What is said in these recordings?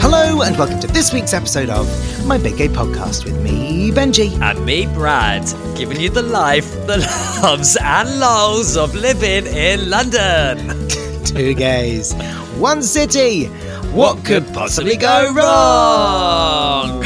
Hello, and welcome to this week's episode of My Big Gay Podcast with me, Benji. And me, Brad, giving you the life, the loves, and lows of living in London. Two gays, one city. What could possibly go wrong?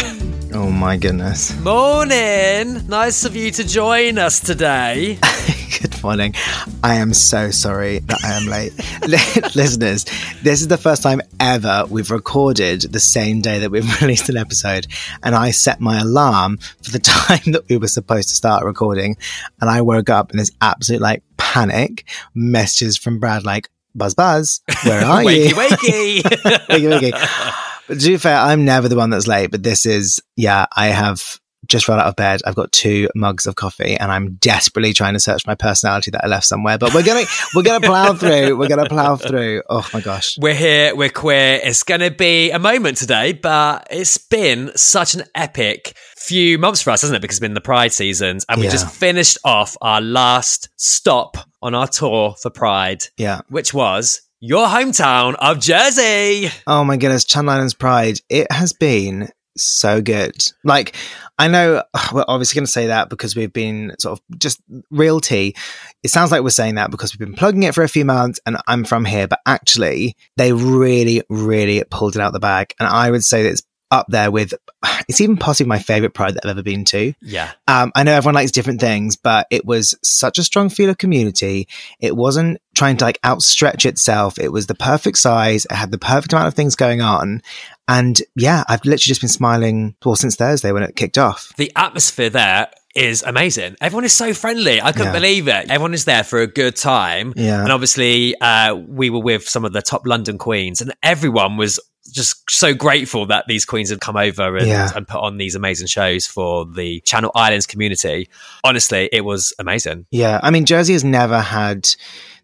Oh my goodness. Morning. Nice of you to join us today. Good morning. I am so sorry that I am late. Listeners, this is the first time ever we've recorded the same day that we've released an episode. And I set my alarm for the time that we were supposed to start recording. And I woke up in this absolute like panic messages from Brad like, Buzz Buzz, where are wakey, you? wakey. wakey, wakey. But to be fair, I'm never the one that's late, but this is, yeah, I have just run out of bed. I've got two mugs of coffee and I'm desperately trying to search my personality that I left somewhere, but we're going to, we're going to plow through. We're going to plow through. Oh my gosh. We're here, we're queer. It's going to be a moment today, but it's been such an epic few months for us, hasn't it? Because it's been the Pride seasons, and we Yeah. just finished off our last stop on our tour for Pride, Yeah. which was your hometown of Jersey. Oh my goodness. Channel Islands Pride. It has been so good. Like, I know we're obviously going to say that because we've been sort of just real tea. It sounds like we're saying that because we've been plugging it for a few months and I'm from here, but actually, they really, really pulled it out the bag. And I would say that it's up there with, it's even possibly my favorite Pride that I've ever been to. Yeah. Um, I know everyone likes different things, but it was such a strong feel of community. It wasn't trying to like outstretch itself. It was the perfect size. It had the perfect amount of things going on. And yeah, I've literally just been smiling well since Thursday when it kicked off. The atmosphere there is amazing. Everyone is so friendly. I couldn't Yeah. believe it. Everyone is there for a good time. Yeah. And obviously, uh, we were with some of the top London queens, and everyone was just so grateful that these queens have come over and, Yeah. and put on these amazing shows for the Channel Islands community. Honestly, it was amazing. Yeah. I mean, Jersey has never had.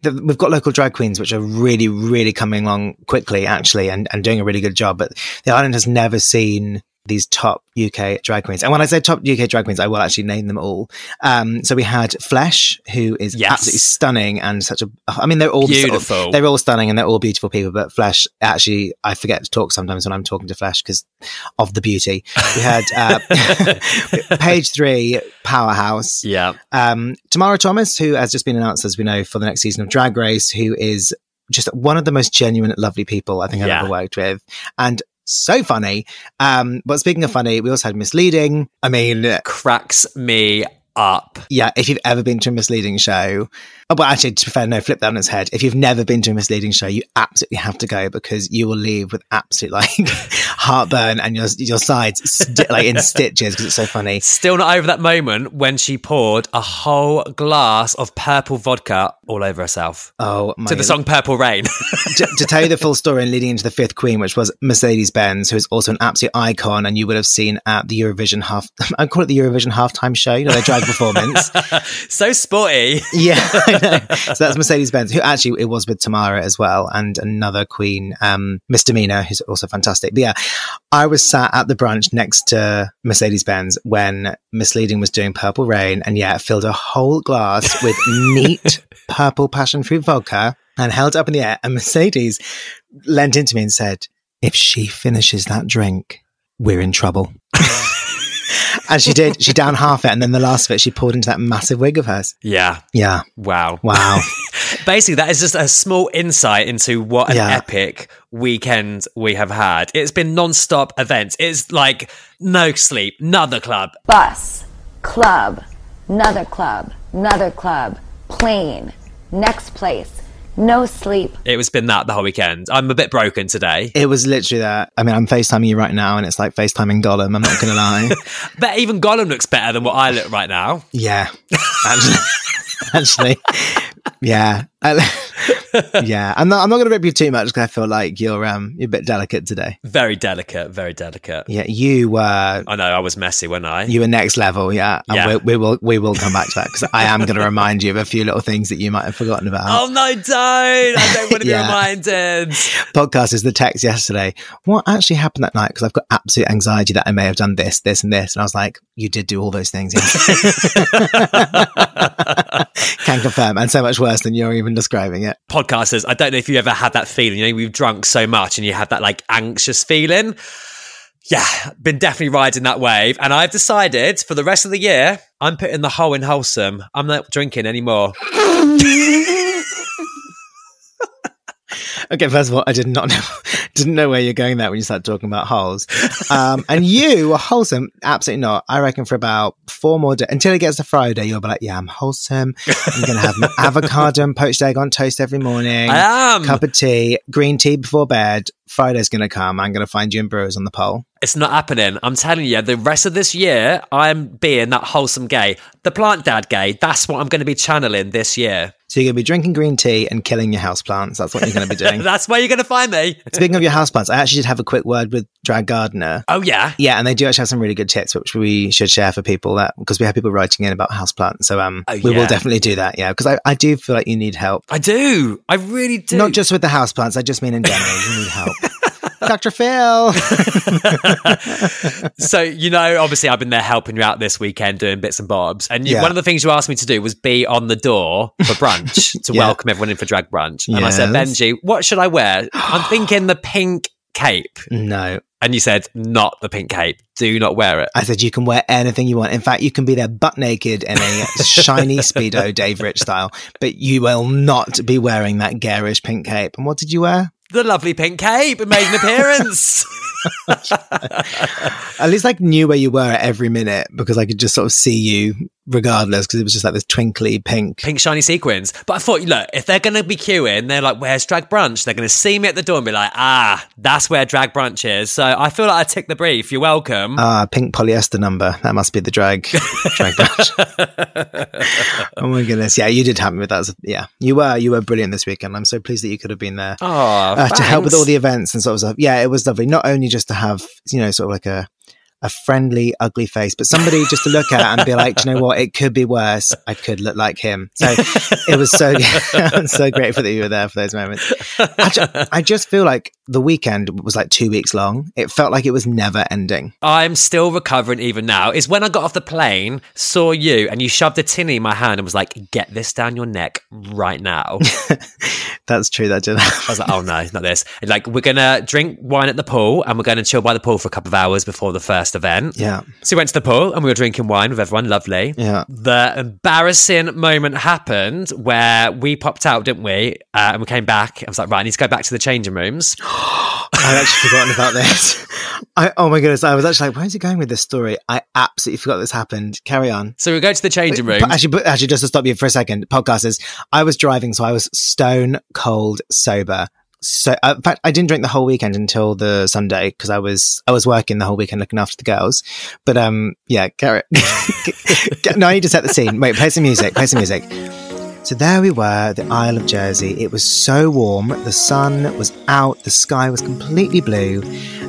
The, we've got local drag queens, which are really, really coming along quickly, actually, and, and doing a really good job. But the island has never seen these top UK drag queens. And when I say top UK drag queens, I will actually name them all. Um, so we had Flesh, who is Yes. absolutely stunning and such a. I mean, they're all Beautiful. they're all stunning and they're all beautiful people. But Flesh, actually, I forget to talk sometimes when I'm talking to Flesh because of the beauty. We had uh, Page Three, Powerhouse. Yeah. Um, Tamara Thomas, who has just been announced, as we know, for the next season of Drag Race, who is just one of the most genuine, lovely people I think I've Yeah. ever worked with. And so funny. Um, but speaking of funny, we also had misleading. I mean, Cracks me up. yeah, if you've ever been to a misleading show, oh, but actually, to be fair, no, flip that on its head. If you've never been to a misleading show, you absolutely have to go because you will leave with absolute like heartburn and your your sides sti- like in stitches because it's so funny. Still not over that moment when she poured a whole glass of purple vodka all over herself Oh, my to the song Purple Rain. to, to tell you the full story and leading into the fifth queen, which was Mercedes Benz, who is also an absolute icon, and you would have seen at the Eurovision half. I call it the Eurovision halftime show. You know, their drag performance. so sporty. yeah. So that's Mercedes Benz, who actually it was with Tamara as well, and another queen, um, Misdemeanor, who's also fantastic. But yeah, I was sat at the brunch next to Mercedes Benz when Misleading was doing Purple Rain, and yeah, filled a whole glass with neat purple passion fruit vodka and held it up in the air. And Mercedes leant into me and said, "If she finishes that drink, we're in trouble." and she did. She down half it, and then the last of it she poured into that massive wig of hers. Yeah. Yeah. Wow. Wow. Basically, that is just a small insight into what an Yeah. epic weekend we have had. It's been non-stop events. It's like no sleep, another club. bus, club, another club, another club, plane, next place, no sleep. It was been that the whole weekend. I'm a bit broken today. It was literally that. I mean, I'm FaceTiming you right now, and it's like FaceTiming Gollum. I'm not going to lie. But even Gollum looks better than what I look right now. yeah, actually, actually, yeah. I- yeah, I'm not. I'm not going to rip you too much because I feel like you're um you're a bit delicate today. Very delicate, very delicate. Yeah, you were. I know I was messy, wasn't I? You were next level, yeah. And Yeah. We, we will we will come back to that because I am going to remind you of a few little things that you might have forgotten about. Oh no, don't! I don't want to Yeah. be reminded. podcast is the text yesterday. What actually happened that night? Because I've got absolute anxiety that I may have done this, this, and this. And I was like, you did do all those things. Can confirm. And so much worse than you're even describing it. Podcasters, I don't know if you ever had that feeling. You know, we've drunk so much, and you have that like anxious feeling. Yeah, been definitely riding that wave, and I've decided for the rest of the year, I'm putting the whole in wholesome. I'm not drinking anymore. Okay, first of all, I did not know, didn't know where you're going there when you started talking about holes. Um, and you are wholesome. Absolutely not. I reckon for about four more days, until it gets to Friday, you'll be like, yeah, I'm wholesome. I'm going to have my avocado and poached egg on toast every morning. I am. cup of tea, green tea before bed. Friday's going to come. I'm going to find you in Brewers on the pole. It's not happening. I'm telling you, the rest of this year, I'm being that wholesome gay, the plant dad gay. That's what I'm going to be channeling this year. So you're going to be drinking green tea and killing your houseplants. That's what you're going to be doing. That's where you're going to find me. Speaking of your houseplants, I actually did have a quick word with Drag Gardener. Oh yeah. Yeah, and they do actually have some really good tips, which we should share for people that because we have people writing in about houseplants. So um, Oh, we will definitely do that. Yeah, because I, I do feel like you need help. I do. I really do. Not just with the houseplants. I just mean in general, you need help. Dr. Phil. so you know, obviously, I've been there helping you out this weekend doing bits and bobs. And you, Yeah. one of the things you asked me to do was be on the door for brunch to Yeah. welcome everyone in for drag brunch. And I said, Benji, what should I wear? I'm thinking the pink cape. no, And you said, not the pink cape. Do not wear it. I said you can wear anything you want. In fact, you can be there butt naked in a shiny speedo, Dave Rich style, but you will not be wearing that garish pink cape. And what did you wear? The lovely pink cape made an appearance. At least I knew where you were at every minute because I could just sort of see you regardless because it was just like this twinkly pink. pink shiny sequins. But I thought, look, if they're going to be queuing, they're like, where's drag brunch? They're going to see me at the door and be like, ah, that's where drag brunch is. So I feel like I ticked the brief. You're welcome. Ah, pink polyester number. That must be the drag drag badge. oh my goodness. Yeah, you did have me with that. Yeah, you were you were brilliant this weekend. I'm so pleased that you could have been there. oh, uh, to help with all the events and sort of stuff. Yeah, it was lovely. Not only just to have, you know, sort of like a a friendly, ugly face, but somebody just to look at and be like, "Do you know what? It could be worse. I could look like him. So it was so, I'm so grateful that you were there for those moments. Actually, I just feel like the weekend was like two weeks long. It felt like it was never ending. I'm still recovering even now. Is when I got off the plane, saw you, and you shoved a tinny in my hand and was like, get this down your neck right now. That's true. That did I was like, oh no, not this. And like, we're going to drink wine at the pool and we're going to chill by the pool for a couple of hours before the first event. Yeah. So we went to the pool and we were drinking wine with everyone. Lovely. Yeah. The embarrassing moment happened where we popped out, didn't we? Uh, and we came back. I was like, right, I need to go back to the changing rooms. I'd actually forgotten about this. I, oh my goodness. I was actually like, where's he going with this story? I absolutely forgot this happened. Carry on. So we go to the changing room. Actually, but actually, just to stop you for a second, podcasters, I was driving, so I was stone cold sober. So, uh, in fact, I didn't drink the whole weekend until the Sunday because I was I was working the whole weekend looking after the girls. But um, yeah, Garrett. no, I need to set the scene. Wait, play some music. Play some music. So there we were, the Isle of Jersey. It was so warm. The sun was out. The sky was completely blue.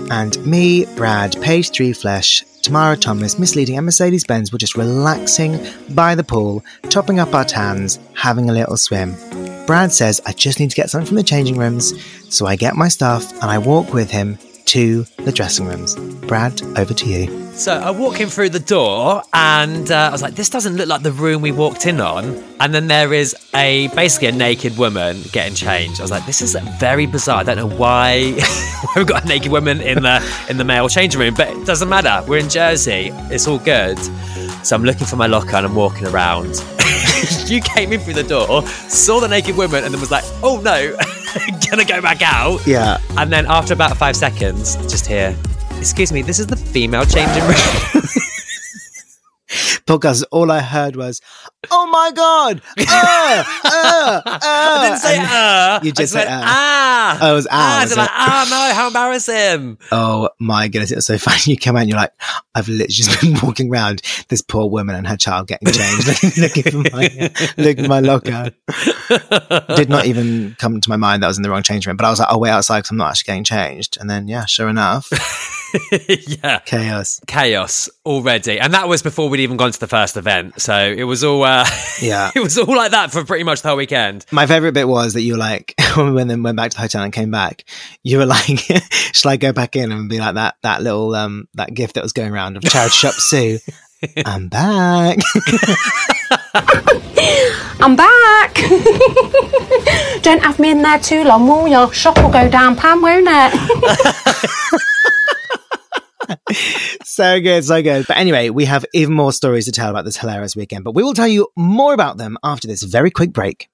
And me, Brad, Page Three Flesh, Tamara Thomas, Misleading, and Mercedes Benz were just relaxing by the pool, topping up our tans, having a little swim. Brad says, I just need to get something from the changing rooms. So I get my stuff and I walk with him to the dressing rooms. Brad, over to you. So I walk in through the door, and uh, I was like, "This doesn't look like the room we walked in on." And then there is a basically a naked woman getting changed. I was like, "This is very bizarre. I don't know why we've got a naked woman in the in the male changing room, but it doesn't matter. We're in Jersey. It's all good." So I'm looking for my locker and I'm walking around. you came in through the door, saw the naked woman, and then was like, "Oh no, gonna go back out." Yeah. And then after about five seconds, just hear, excuse me, this is the female changing room. podcast, all I heard was, "Oh my god!" Uh, uh, uh. I didn't say And uh. You just I said said uh. ah. Oh, it was ah, ah. was so like, it? ah, no, how embarrassing. Oh my goodness, it was so funny. You come out and you're like, I've literally just been walking around this poor woman and her child getting changed, looking for my, looking for my locker. Did not even come to my mind that I was in the wrong change room, but I was like, I'll wait outside because I'm not actually getting changed. And then, yeah, sure enough, yeah. chaos. Chaos already. And that was before we'd even gone to the first event. So it was all, uh, Yeah. it was all like that for pretty much the whole weekend. My favorite bit was that you were like, when we then went back to the hotel and came back, you were like, shall I go back in and be like that, that little, um, that gift that was going around of Charity Shop Sue? I'm back. I'm back. Don't have me in there too long, will you? Shop will go down, Pam, won't it? So good, so good. But anyway, we have even more stories to tell about this hilarious weekend, but we will tell you more about them after this very quick break.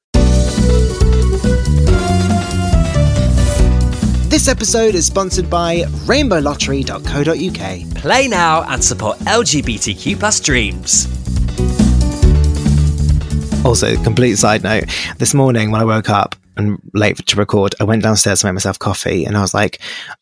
This episode is sponsored by rainbowlottery.co.uk. Play now and support LGBTQ plus dreams. Also, complete side note, this morning when I woke up and late to record, I went downstairs to make myself coffee and I was like,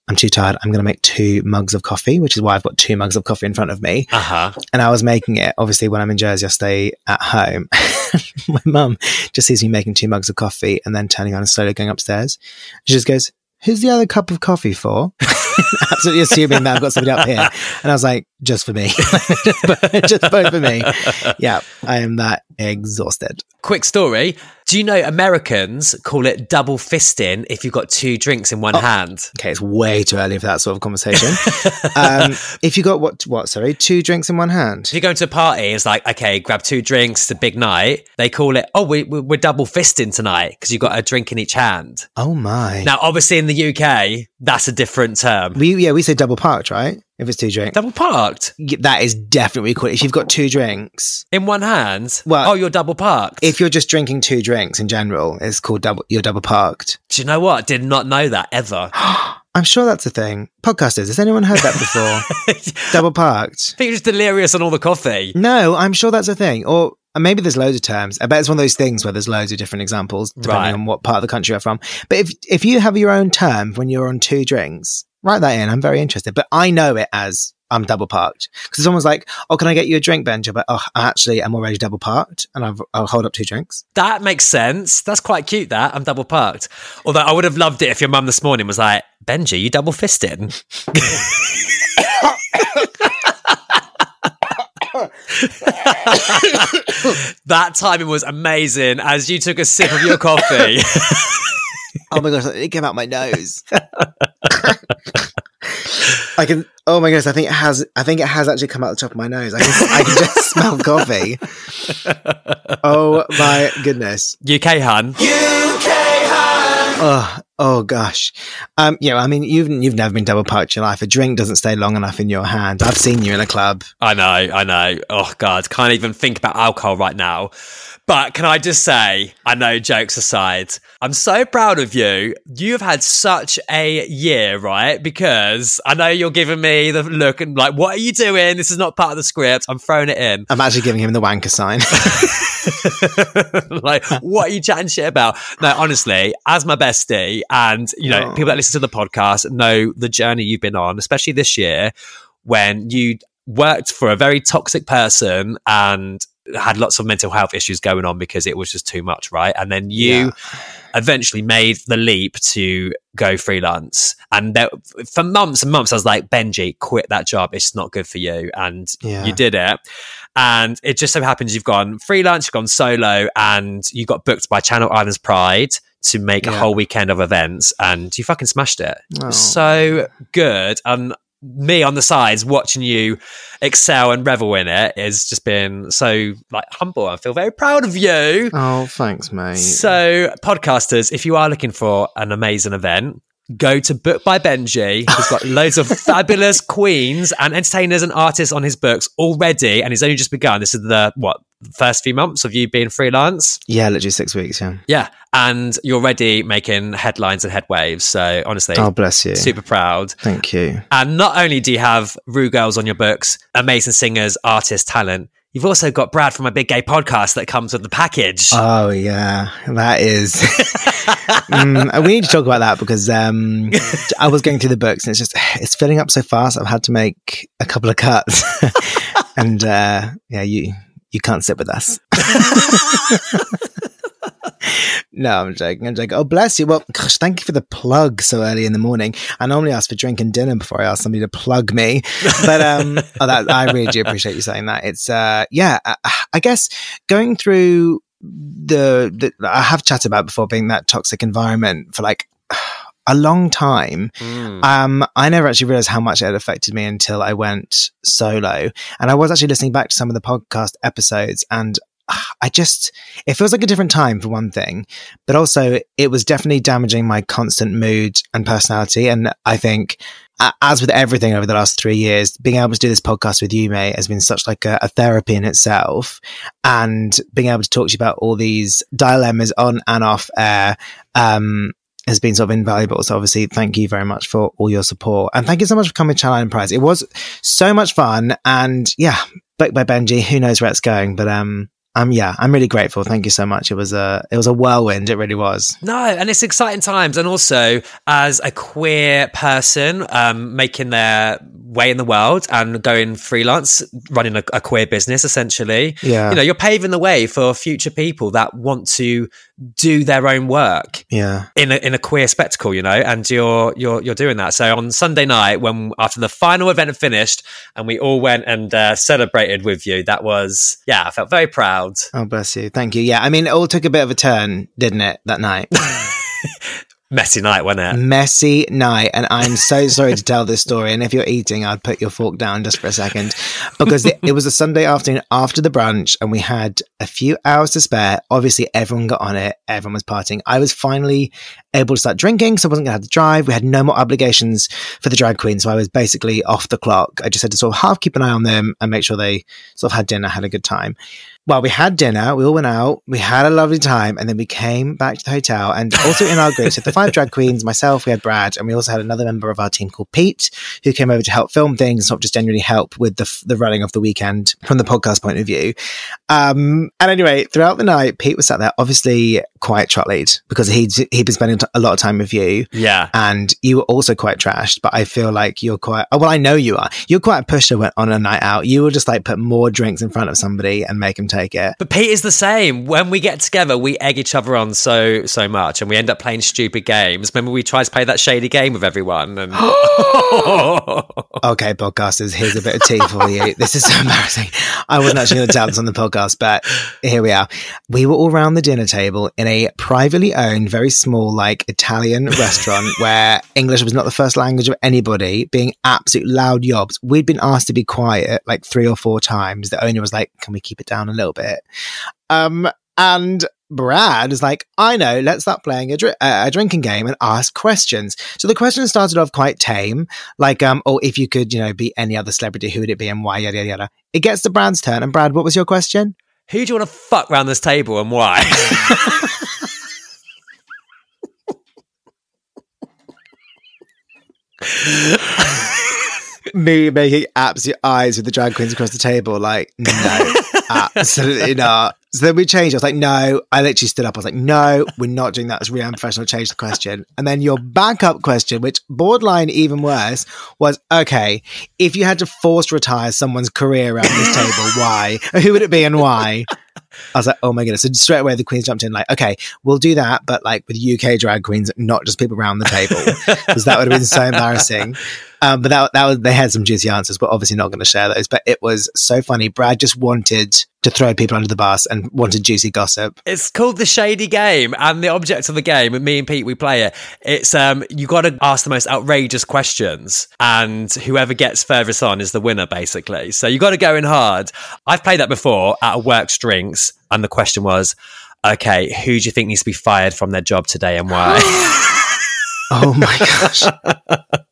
I'm too tired. I'm going to make two mugs of coffee, which is why I've got two mugs of coffee in front of me. Uh huh. And I was making it, obviously, when I'm in Jersey, I stay at home. My mum just sees me making two mugs of coffee and then turning on and slowly going upstairs. She just goes, Who's the other cup of coffee for? Absolutely assuming that I've got somebody up here. And I was like, Just for me. just, just both for me. Yeah, I am that exhausted. Quick story. Do you know Americans call it double fisting if you've got two drinks in one hand? Okay, it's way too early for that sort of conversation. um, if you got what, what, sorry, two drinks in one hand? If you go to a party, it's like, okay, grab two drinks, it's a big night. They call it, oh, we, we- we're double fisting tonight because you've got a drink in each hand. Oh my. Now, obviously, in the UK, that's a different term. we, yeah, we say double parked, right? If it's two drinks. Double parked that is definitely if you've got two drinks, in one hand. Well, oh, you're double parked. if you're just drinking two drinks in general, it's called double. You're double parked. Do you know what? I did not know that ever. I'm sure that's a thing. Podcasters, has anyone heard that before? double parked. I think you're just delirious on all the coffee. No, I'm sure that's a thing. Or uh, maybe there's loads of terms. I bet it's one of those things where there's loads of different examples depending Right. on what part of the country you're from. But if if you have your own term when you're on two drinks, write that in. I'm very interested. But I know it as I'm double parked because someone's like, "Oh, can I get you a drink, Benja?" But oh, I actually, I'm already double parked, and I've, I'll hold up two drinks. That makes sense. That's quite cute. That I'm double parked. Although I would have loved it if your mum this morning was like, Benji, you double fisting. that timing was amazing as you took a sip of your coffee. Oh my gosh, it came out my nose. I can. Oh my goodness! I think it has. I think it has actually come out the top of my nose. I can. I can just smell coffee. Oh my goodness. UK hun. UK hun. Oh, oh gosh. Um, yeah, I mean, you've you've never been double parked in your life. A drink doesn't stay long enough in your hand. I've seen you in a club. I know, I know. Oh God, can't even think about alcohol right now. But can I just say, I know jokes aside, I'm so proud of you. You've had such a year, right? Because I know you're giving me the look and like, what are you doing? This is not part of the script. I'm throwing it in. I'm actually giving him the wanker sign. like, what are you chatting shit about? No, honestly, as my bestie, and you know, Oh. people that listen to the podcast know the journey you've been on, especially this year when you worked for a very toxic person and had lots of mental health issues going on because it was just too much, right? And then you Yeah. eventually made the leap to go freelance. And there, for months and months, I was like, Benji, quit that job. It's not good for you. And Yeah. you did it. And it just so happens you've gone freelance, you've gone solo, and you got booked by Channel Islands Pride to make a whole weekend of events. And you fucking smashed it. It Oh. so good. And me on the sides watching you excel and revel in it has just been so like humble. I feel very proud of you. oh, thanks, mate. So, podcasters, if you are looking for an amazing event, go to Book by Benji. He's got loads of fabulous queens and entertainers and artists on his books already, and he's only just begun. This is the what first few months of you being freelance. yeah, literally six weeks. Yeah. Yeah, and you're already making headlines and headwaves. So honestly, Oh, bless you. super proud. Thank you. And not only do you have Ru Girls on your books, amazing singers, artists, talent, You've also got Brad from a big gay podcast that comes with the package. Oh yeah, that is. mm, we need to talk about that because um, I was going through the books and it's just it's filling up so fast. I've had to make a couple of cuts, and uh, yeah, you you can't sit with us. no, I'm joking. I'm joking. Oh, bless you. Well, gosh, thank you for the plug so early in the morning. I normally ask for drink and dinner before I ask somebody to plug me, but um, oh, that, I really do appreciate you saying that. It's uh, yeah, I, I guess going through the, the I have chatted about before being that toxic environment for like a long time. Mm. Um, I never actually realized how much it had affected me until I went solo. And I was actually listening back to some of the podcast episodes and I just, it feels like a different time for one thing, but also it was definitely damaging my constant mood and personality. And I think, as with everything over the last three years, being able to do this podcast with you, mate, has been such like a, a therapy in itself. And being able to talk to you about all these dilemmas on and off air, um, has been sort of invaluable. So obviously, thank you very much for all your support. And thank you so much for coming to Channel Pride. It was so much fun. And yeah, Booked by Benji, who knows where it's going, but, um, um, yeah, I'm really grateful. Thank you so much. It was a it was a whirlwind. It really was. No, and it's exciting times. And also, as a queer person, um, making their way in the world and going freelance, running a, a, queer business, essentially. Yeah, you know, you're paving the way for future people that want to do their own work. Yeah, in a in a queer spectacle, you know, and you're you're you're doing that. So on Sunday night, when after the final event finished, and we all went and uh, celebrated with you, that was yeah, I felt very proud. Oh, bless you. Thank you. Yeah, I mean, it all took a bit of a turn, didn't it, that night? Messy night, wasn't it? Messy night. And I'm so sorry to tell this story. And if you're eating, I'd put your fork down just for a second because it, it, was a Sunday afternoon after the brunch and we had a few hours to spare. Obviously, everyone got on it. Everyone was partying. I was finally able to start drinking. So I wasn't going to have to drive. We had no more obligations for the drag queen. So I was basically off the clock. I just had to sort of half keep an eye on them and make sure they sort of had dinner, had a good time well, we had dinner, we all went out, we had a lovely time, and then we came back to the hotel. And also in our group, so the five drag queens, myself, we had Brad, and we also had another member of our team called Pete, who came over to help film things, not just genuinely help with the, the running of the weekend from the podcast point of view. Um, and anyway, throughout the night, Pete was sat there, obviously quite trolleyed because he'd, he'd been spending a lot of time with you. Yeah. And you were also quite trashed, but I feel like you're quite, oh, well, I know you are. You're quite a pusher on a night out. You will just like put more drinks in front of somebody and make them take it. But Pete is the same. When we get together, we egg each other on so so much, and we end up playing stupid games. Remember, we tried to play that shady game with everyone. And okay, podcasters, here's a bit of tea for you. This is so embarrassing. I wasn't actually going to tell this on the podcast, but here we are. We were all around the dinner table in a privately owned, very small, like Italian restaurant where English was not the first language of anybody, being absolute loud yobs. We'd been asked to be quiet like three or four times. The owner was like, "Can we keep it down a little bit?" Um, and Brad is like, I know, let's start playing a, dr- a, drinking game and ask questions. So the questions started off quite tame, like, um, oh, if you could, you know, be any other celebrity, who would it be and why, yada, yada, yada. It gets to Brad's turn. And Brad, what was your question? Who do you want to fuck around this table and why? Me making absolute eyes with the drag queens across the table, like, no, absolutely not. So then we changed. I was like, no, I literally stood up. I was like, no, we're not doing that. It's really unprofessional. Change the question. And then your backup question, which borderline even worse, was okay, if you had to force retire someone's career around this table, why? Who would it be and why? I was like, oh my goodness. So straight away, the queens jumped in, like, okay, we'll do that, but like with UK drag queens, not just people around the table, because that would have been so embarrassing. Um, but that, that was, they had some juicy answers, but obviously not going to share those. But it was so funny. Brad just wanted to throw people under the bus and wanted juicy gossip. It's called the Shady Game, and the object of the game, and me and Pete, we play it. It's um, you got to ask the most outrageous questions, and whoever gets furthest on is the winner, basically. So you got to go in hard. I've played that before at a work drinks, and the question was, okay, who do you think needs to be fired from their job today, and why? oh my gosh!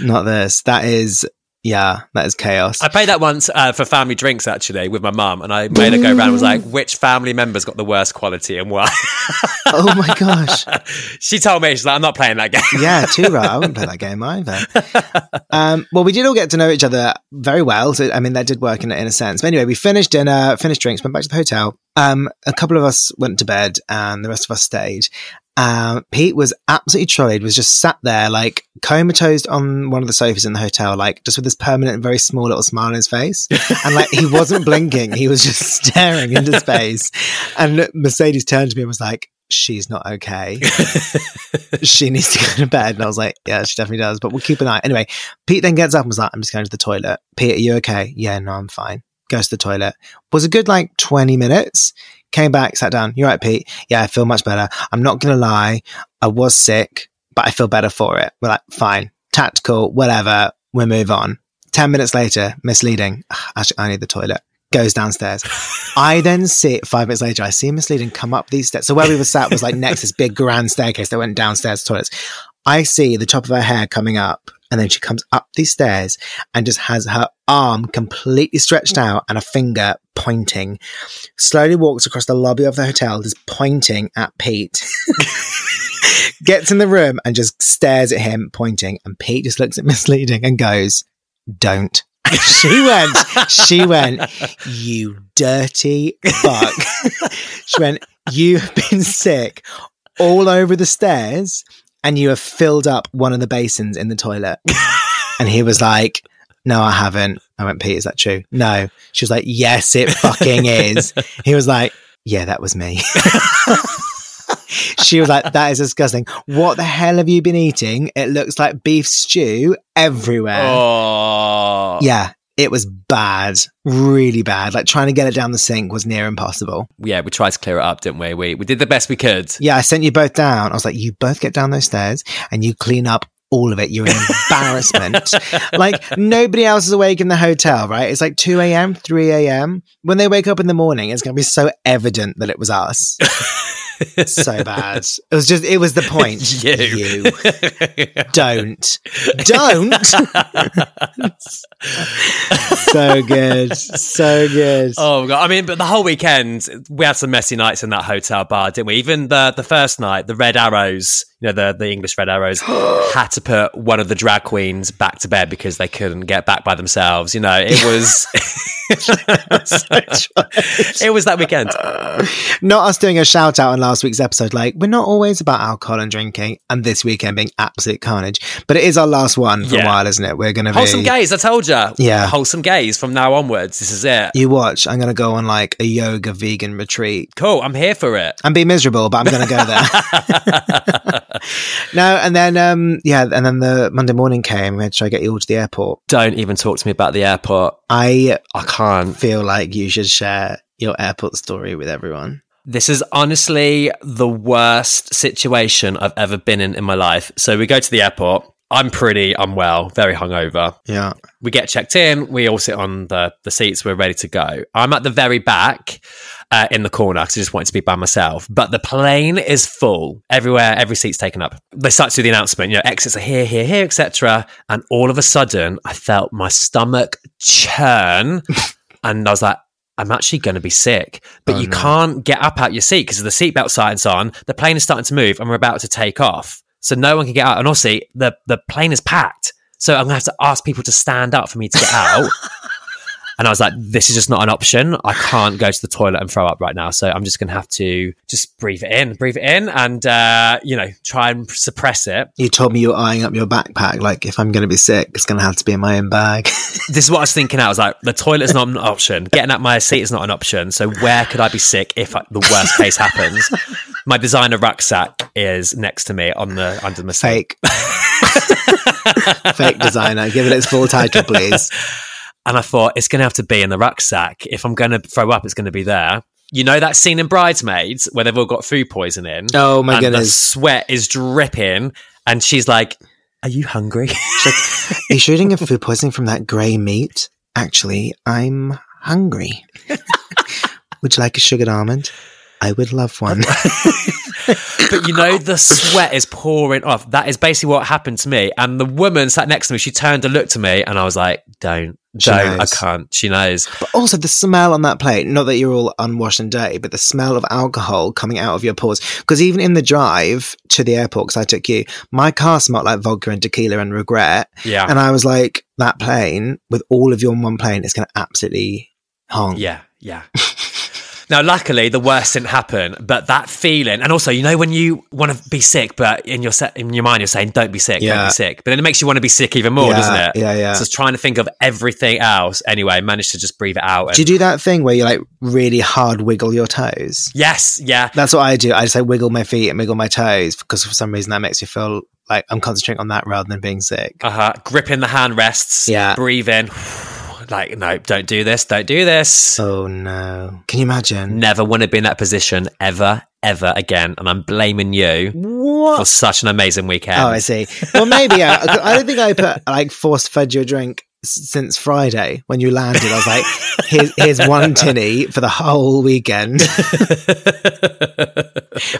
Not this. That is Yeah, that is chaos. I played that once uh, for family drinks actually with my mum, and I made her go around. and Was like, which family members got the worst quality and why? oh my gosh. she told me she's like, I'm not playing that game. Yeah, too right. I wouldn't play that game either. Um, well, we did all get to know each other very well. So, I mean, that did work in, in a sense. But anyway, we finished dinner, finished drinks, went back to the hotel. Um, a couple of us went to bed and the rest of us stayed. Um, Pete was absolutely trolleyed, was just sat there like comatose on one of the sofas in the hotel, like just with this permanent, very small little smile on his face. And like he wasn't blinking. He was just staring into space. And Mercedes turned to me and was like, she's not okay. she needs to go to bed. And I was like, yeah, she definitely does, but we'll keep an eye. Anyway, Pete then gets up and was like, I'm just going to the toilet. Pete, are you okay? Yeah, no, I'm fine. Goes to the toilet. Was a good like 20 minutes. Came back, sat down. You're right, Pete. Yeah, I feel much better. I'm not going to lie. I was sick, but I feel better for it. We're like, fine, tactical, whatever. We'll move on. 10 minutes later, misleading. Actually, I need the toilet. Goes downstairs. I then see five minutes later, I see misleading come up these steps. So where we were sat was like next to this big grand staircase that went downstairs to toilets. I see the top of her hair coming up and then she comes up these stairs and just has her arm completely stretched out and a finger pointing. Slowly walks across the lobby of the hotel, just pointing at Pete. Gets in the room and just stares at him, pointing. And Pete just looks at misleading and goes, Don't. she went, she went, You dirty fuck. she went, You've been sick all over the stairs and you have filled up one of the basins in the toilet. and he was like, No, I haven't. I went, Pete, is that true? No. She was like, Yes, it fucking is. He was like, Yeah, that was me. she was like, That is disgusting. What the hell have you been eating? It looks like beef stew everywhere. Oh, Yeah, it was bad. Really bad. Like trying to get it down the sink was near impossible. yeah. We tried to clear it up, didn't we? We we did the best we could. Yeah, I sent you both down. I was like, you both get down those stairs and you clean up all of it. You're an embarrassment. like nobody else is awake in the hotel, right? It's like 2 a.m., 3 a.m. When they wake up in the morning, it's going to be so evident that it was us. so bad. It was just, it was the point. You. Don't. Don't. so good. So good. Oh god! I mean, but the whole weekend we had some messy nights in that hotel bar, didn't we? Even the the first night, the Red Arrows, you know, the the English Red Arrows, had to put one of the drag queens back to bed because they couldn't get back by themselves. You know, it was it was that weekend. Not us doing a shout out on last week's episode. Like, we're not always about alcohol and drinking, and this weekend being absolute carnage. But it is our last one for Yeah. a while, isn't it? We're going to be. Wholesome gays, I told you. Yeah. wholesome gays from now onwards. This is it. You watch. I'm going to go on like a yoga vegan retreat Cool. I'm here for it. and be miserable, but I'm going to go there. no, and then um, yeah, and then the Monday morning came. We had to try get you all to the airport. Don't even talk to me about the airport. I I can't. feel like you should share your airport story with everyone. This is honestly the worst situation I've ever been in in my life. So we go to the airport. I'm pretty unwell, very hungover. Yeah. We get checked in. We all sit on the, the seats. We're ready to go. I'm at the very back uh, in the corner because I just wanted to be by myself. But the plane is full everywhere. Every seat's taken up. They start to do the announcement. You know, exits are here, here, here, etc. And all of a sudden, I felt my stomach churn, and I was like. I'm actually going to be sick, but Oh, you no. can't get up out your seat because of the seatbelt signs on. The plane is starting to move, and we're about to take off. So no one can get out. And also, the the plane is packed. So I'm going to have to ask people to stand up for me to get out. and I was like, this is just not an option. I can't go to the toilet and throw up right now. So I'm just going to have to just breathe it in, breathe it in, and uh, you know, try and suppress it. You told me you were eyeing up your backpack. Like, if I'm going to be sick, it's going to have to be in my own bag. This is what I was thinking. I was like, the toilet's not an option. Getting out my seat is not an option. So where could I be sick if uh, the worst case happens? My designer rucksack is next to me on the under the seat. Fake. Fake designer. Give it its full title, please. And I thought it's going to have to be in the rucksack. If I'm going to throw up, it's going to be there. You know that scene in Bridesmaids where they've all got food poisoning? Oh my and the sweat is dripping. And she's like, Are you hungry? Are you shooting of food poisoning from that grey meat? Actually, I'm hungry. Would you like a sugared almond? I would love one. But you know, the sweat is pouring off. That is basically what happened to me. And the woman sat next to me, she turned and looked at me, and I was like, don't, She don't, I can't. She knows. But also the smell on that plate, not that you're all unwashed and dirty, but the smell of alcohol coming out of your pores. Because even in the drive to the airport, because I took you, my car smelled like vodka and tequila and regret. Yeah. And I was like, that plane with all of you on one plane is going to absolutely honk. Yeah, yeah. now, luckily, the worst didn't happen, but that feeling, and also, you know, when you want to be sick, but in your se- in your mind, you're saying, "Don't be sick, don't be sick," but then it makes you want to be sick even more, Yeah, doesn't it? yeah, yeah. So it's trying to think of everything else. Anyway, managed to just breathe it out. Do you do that thing where you like really hard wiggle your toes? yes, yeah, That's what I do. I just like wiggle my feet and wiggle my toes because for some reason that makes me feel like I'm concentrating on that rather than being sick. uh huh. Gripping the hand rests. Yeah. breathing. Like, no, don't do this. Don't do this. Oh no. Can you imagine? Never want to be in that position ever, ever again. And I'm blaming you What? for such an amazing weekend. Oh, I see. Well, maybe I, I don't think I put like forced fed you a drink since Friday when you landed. I was like, here's, here's one tinny for the whole weekend.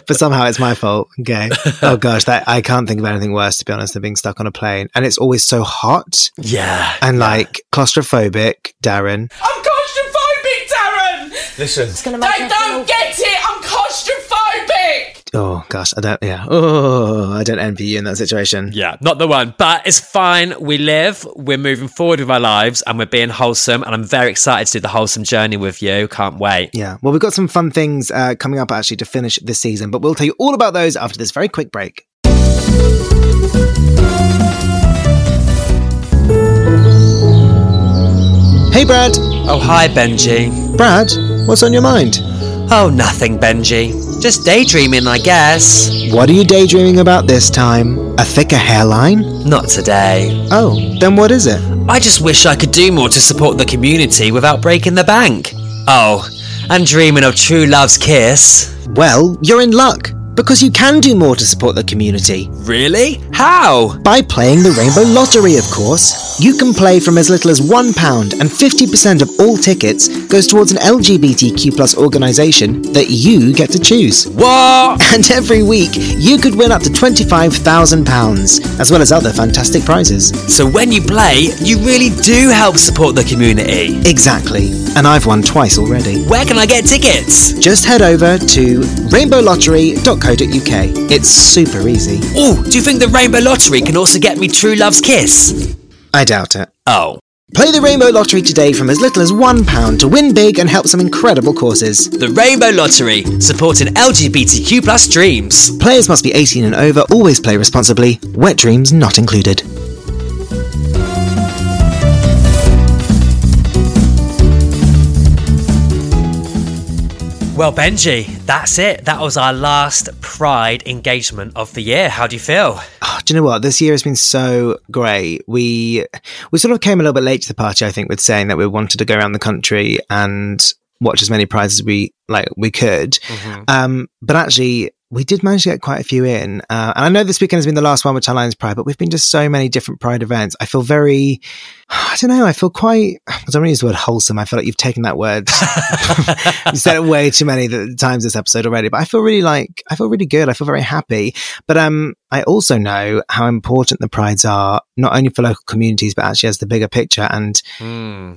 but somehow it's my fault. Okay. Oh gosh, that I can't think of anything worse to be honest than being stuck on a plane, and it's always so hot yeah. and like claustrophobic. Darren, I'm claustrophobic, Darren! Listen. it's gonna make They don't get it! I'm claustrophobic! oh gosh, I don't. Yeah. Oh, I don't envy you in that situation. Yeah, not the one, but it's fine. We live, we're moving forward with our lives, and we're being wholesome. And I'm very excited to do the wholesome journey with you. Can't wait. Yeah. Well, we've got some fun things uh, coming up actually to finish this season, but we'll tell you all about those after this very quick break. Hey, Brad. Oh, hi, Benji. Brad, what's on your mind? Oh, nothing, Benji. Just daydreaming, I guess. What are you daydreaming about this time? A thicker hairline? Not today. Oh, then what is it? I just wish I could do more to support the community without breaking the bank. Oh, and dreaming of true love's kiss. Well, you're in luck because you can do more to support the community. Really? How? By playing the Rainbow Lottery, of course. You can play from as little as £1 and 50% of all tickets goes towards an LGBTQ plus organisation that you get to choose. What? And every week, you could win up to £25,000, as well as other fantastic prizes. So when you play, you really do help support the community. Exactly. And I've won twice already. Where can I get tickets? Just head over to rainbowlottery.co.uk. It's super easy. Oh, do you think the Rainbow Lottery can also get me true love's kiss? I doubt it. Oh, Play the Rainbow Lottery today from as little as £1 to win big and help some incredible causes. the Rainbow Lottery, supporting LGBTQ plus dreams. Players must be 18 and over, always play responsibly. Wet dreams not included. Well, Benji, that's it. That was our last Pride engagement of the year. How do you feel? Oh, do you know what? This year has been so great. We we sort of came a little bit late to the party, I think, with saying that we wanted to go around the country and watch as many prizes as we like we could. Um, but actually, we did manage to get quite a few in. Uh, and I know this weekend has been the last one with Channel Islands Pride, but we've been to so many different Pride events. I feel very, I don't know, I feel quite, I don't want to use the word wholesome. I feel like you've taken that word. you said it way too many times this episode already, but I feel really like, I feel really good. I feel very happy. But um, I also know how important the prides are, not only for local communities, but actually as the bigger picture. And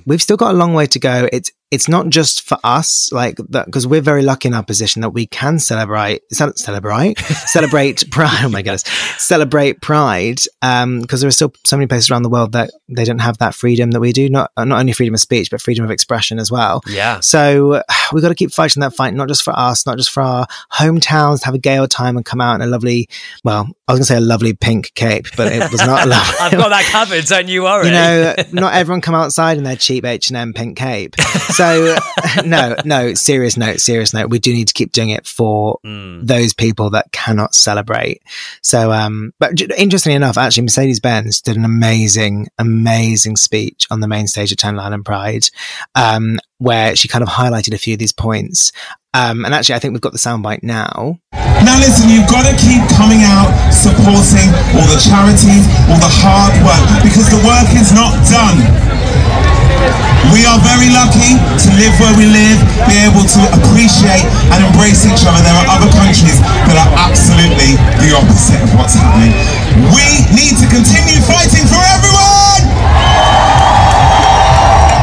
we've still got a long way to go. It's it's not just for us, like that, because we're very lucky in our position that we can celebrate, ce- celebrate, celebrate Pride. Oh my goodness, celebrate Pride. Um, because there are still so many places around the world that they don't have that freedom that we do. Not not only freedom of speech, but freedom of expression as well. Yeah. So we've got to keep fighting that fight, not just for us, not just for our hometowns to have a gay old time and come out in a lovely, well, I was going to say a lovely pink cape, but it was not lovely. I've got that covered, don't you worry. You know, not everyone come outside in their cheap H and M pink cape. So no, no, serious note, serious note. We do need to keep doing it for those people that cannot celebrate. So, um, but interestingly enough, actually, Mercedes Benz did an amazing, amazing speech on the main stage of Ten Island Pride, um, where she kind of highlighted a few of these points. Um, and actually, I think we've got the soundbite now. Now listen, you've got to keep coming out, supporting all the charities, all the hard work, because the work is not done. We are very lucky to live where we live, be able to appreciate and embrace each other. There are other countries that are absolutely the opposite of what's happening. We need to continue fighting for everyone!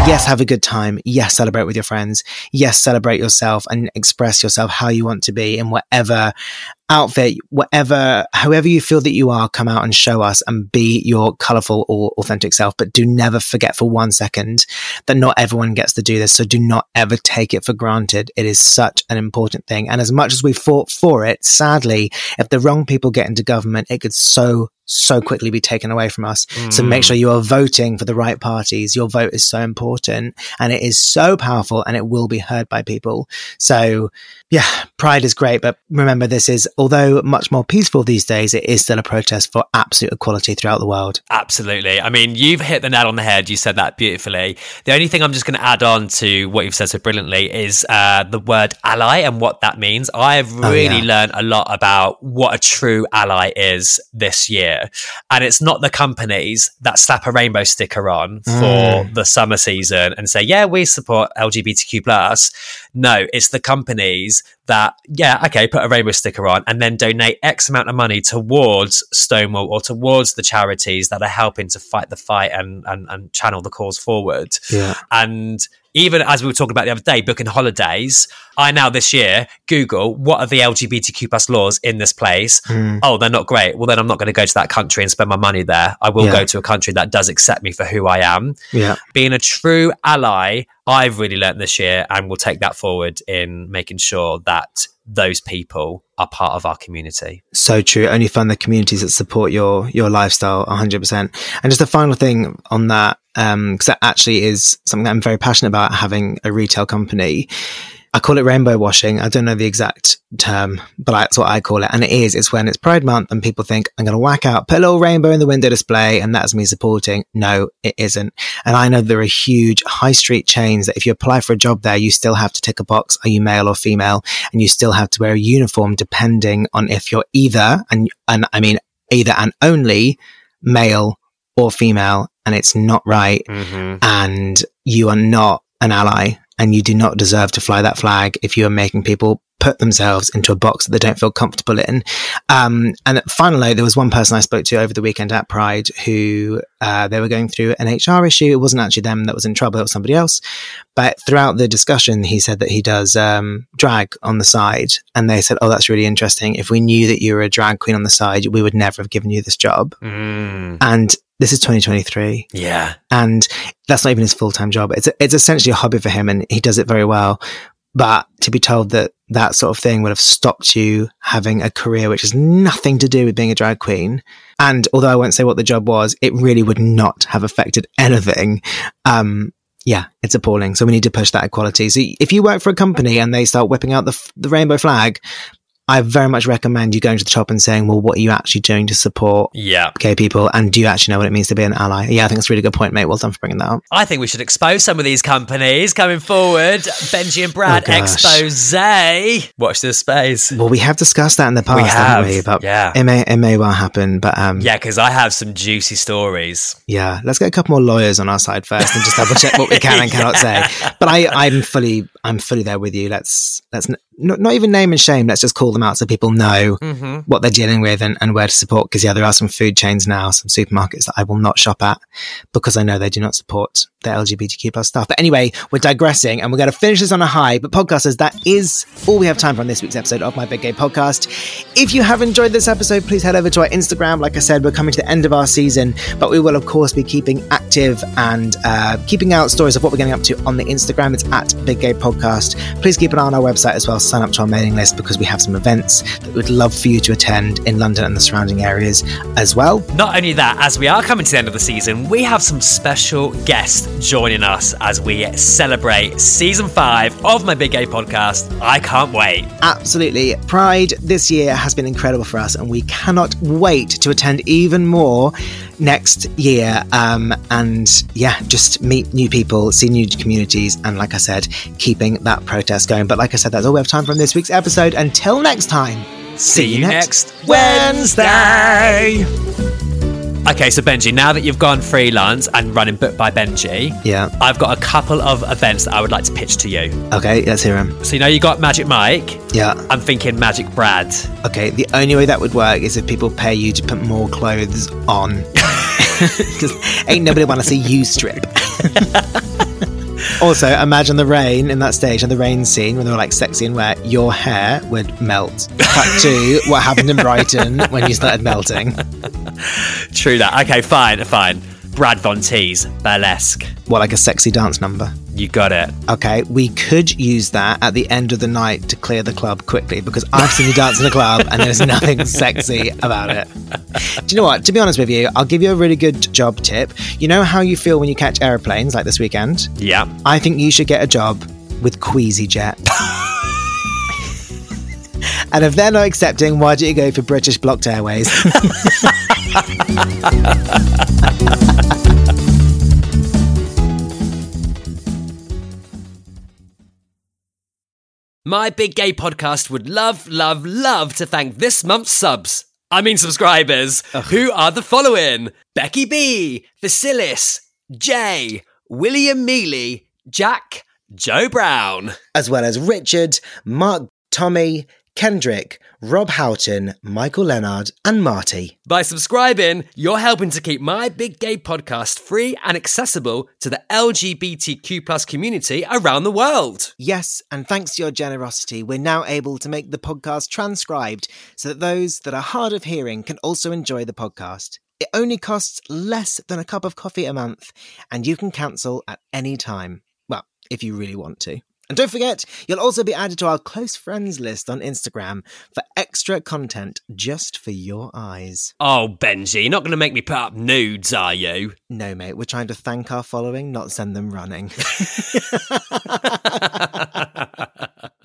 Yes, have a good time. Yes, celebrate with your friends. Yes, celebrate yourself and express yourself how you want to be in whatever outfit, whatever, however you feel that you are, come out and show us and be your colorful or authentic self. But do never forget for one second that not everyone gets to do this. So do not ever take it for granted. It is such an important thing. And as much as we fought for it, sadly, if the wrong people get into government, it could so so quickly be taken away from us. Mm. So make sure you are voting for the right parties. Your vote is so important and it is so powerful and it will be heard by people. So yeah, pride is great, but remember this is, although much more peaceful these days, it is still a protest for absolute equality throughout the world. Absolutely. I mean, you've hit the nail on the head. You said that beautifully. The only thing I'm just going to add on to what you've said so brilliantly is uh, the word ally and what that means. I have really oh, yeah. learned a lot about what a true ally is this year. And it's not the companies that slap a rainbow sticker on for mm. the summer season and say, yeah, we support LGBTQ plus. No, it's the companies that, yeah, okay, put a rainbow sticker on and then donate X amount of money towards Stonewall or towards the charities that are helping to fight the fight and, and, and channel the cause forward. Yeah. And even as we were talking about the other day, booking holidays, I now this year Google what are the LGBTQ plus laws in this place. Mm. Oh, they're not great. Well, then I'm not going to go to that country and spend my money there. I will yeah. go to a country that does accept me for who I am. Yeah. Being a true ally, I've really learned this year and will take that forward in making sure that those people are part of our community. So true. Only find the communities that support your your lifestyle 100%. And just a final thing on that, because um, that actually is something that I'm very passionate about having a retail company I call it rainbow washing. I don't know the exact term, but that's what I call it. And it is, it's when it's Pride Month and people think, I'm going to whack out, put a little rainbow in the window display, and that's me supporting. No, it isn't. And I know there are huge high street chains that if you apply for a job there, you still have to tick a box. Are you male or female? And you still have to wear a uniform depending on if you're either, and, and I mean, either and only male or female. And it's not right. Mm-hmm. And you are not an ally and you do not deserve to fly that flag if you are making people put themselves into a box that they don't feel comfortable in. Um, and finally, there was one person I spoke to over the weekend at Pride who uh, they were going through an HR issue. It wasn't actually them that was in trouble; it was somebody else. But throughout the discussion, he said that he does um, drag on the side, and they said, "Oh, that's really interesting. If we knew that you were a drag queen on the side, we would never have given you this job." Mm. And this is 2023. Yeah. And that's not even his full time job. It's, it's essentially a hobby for him and he does it very well. But to be told that that sort of thing would have stopped you having a career which has nothing to do with being a drag queen. And although I won't say what the job was, it really would not have affected anything. Um, yeah, it's appalling. So we need to push that equality. So if you work for a company and they start whipping out the, the rainbow flag, I very much recommend you going to the top and saying, well, what are you actually doing to support yeah. gay people? And do you actually know what it means to be an ally? Yeah, I think that's a really good point, mate. Well done for bringing that up. I think we should expose some of these companies coming forward. Benji and Brad oh, expose. Watch this space. Well, we have discussed that in the past, we have. We? But yeah. it may, it may well happen. But um, yeah, because I have some juicy stories. Yeah, let's get a couple more lawyers on our side first and just double check what we can and cannot say. But I, I'm fully, I'm fully there with you. Let's, let's not, not even name and shame. Let's just call them out so people know mm-hmm. what they're dealing with and, and where to support. Because yeah, there are some food chains now, some supermarkets that I will not shop at because I know they do not support the LGBTQ plus stuff. But anyway, we're digressing and we're going to finish this on a high. But podcasters, that is all we have time for on this week's episode of My Big Gay Podcast. If you have enjoyed this episode, please head over to our Instagram. Like I said, we're coming to the end of our season, but we will of course be keeping active and uh, keeping out stories of what we're getting up to on the Instagram. It's at Big Gay Podcast. Please keep an eye on our website as well. Sign up to our mailing list because we have some events that we'd love for you to attend in London and the surrounding areas as well. Not only that, as we are coming to the end of the season, we have some special guests joining us as we celebrate season five of my Big Gay podcast. I can't wait. Absolutely. Pride this year has been incredible for us, and we cannot wait to attend even more next year. Um, and yeah, just meet new people, see new communities, and like I said, keeping that protest going. But like I said, that's all we have time from this week's episode. Until next time, see, see you next Wednesday. Wednesday. Okay, so Benji, now that you've gone freelance and running Book by Benji, Yeah. I've got a couple of events that I would like to pitch to you. Okay, let's hear him. So you know you got Magic Mike. Yeah. I'm thinking Magic Brad. Okay, the only way that would work is if people pay you to put more clothes on. Because ain't nobody want to see you strip. also, imagine the rain in that stage and the rain scene when they were like sexy and wet, your hair would melt. Cut to what happened in Brighton when you started melting. True that. Okay, fine, fine. Brad Von Teese, burlesque. What, like a sexy dance number? You got it. Okay, we could use that at the end of the night to clear the club quickly because I've seen you dance in a club and there's nothing sexy about it. Do you know what? To be honest with you, I'll give you a really good job tip. You know how you feel when you catch airplanes like this weekend? Yeah. I think you should get a job with Queasy Jet. and if they're not accepting, why don't you go for British Blocked Airways? My Big Gay Podcast would love, love, love to thank this month's subs. I mean subscribers, who are the following Becky B, Vasilis, Jay, William Mealy, Jack, Joe Brown. as well as Richard, Mark, Tommy, Kendrick, Rob Houghton, Michael Leonard, and Marty. By subscribing, you're helping to keep my Big Gay Podcast free and accessible to the LGBTQ plus community around the world. Yes, and thanks to your generosity, we're now able to make the podcast transcribed so that those that are hard of hearing can also enjoy the podcast. It only costs less than a cup of coffee a month, and you can cancel at any time. Well, if you really want to. And don't forget, you'll also be added to our close friends list on Instagram for extra content just for your eyes. Oh, Benji, you're not going to make me put up nudes, are you? No, mate, we're trying to thank our following, not send them running.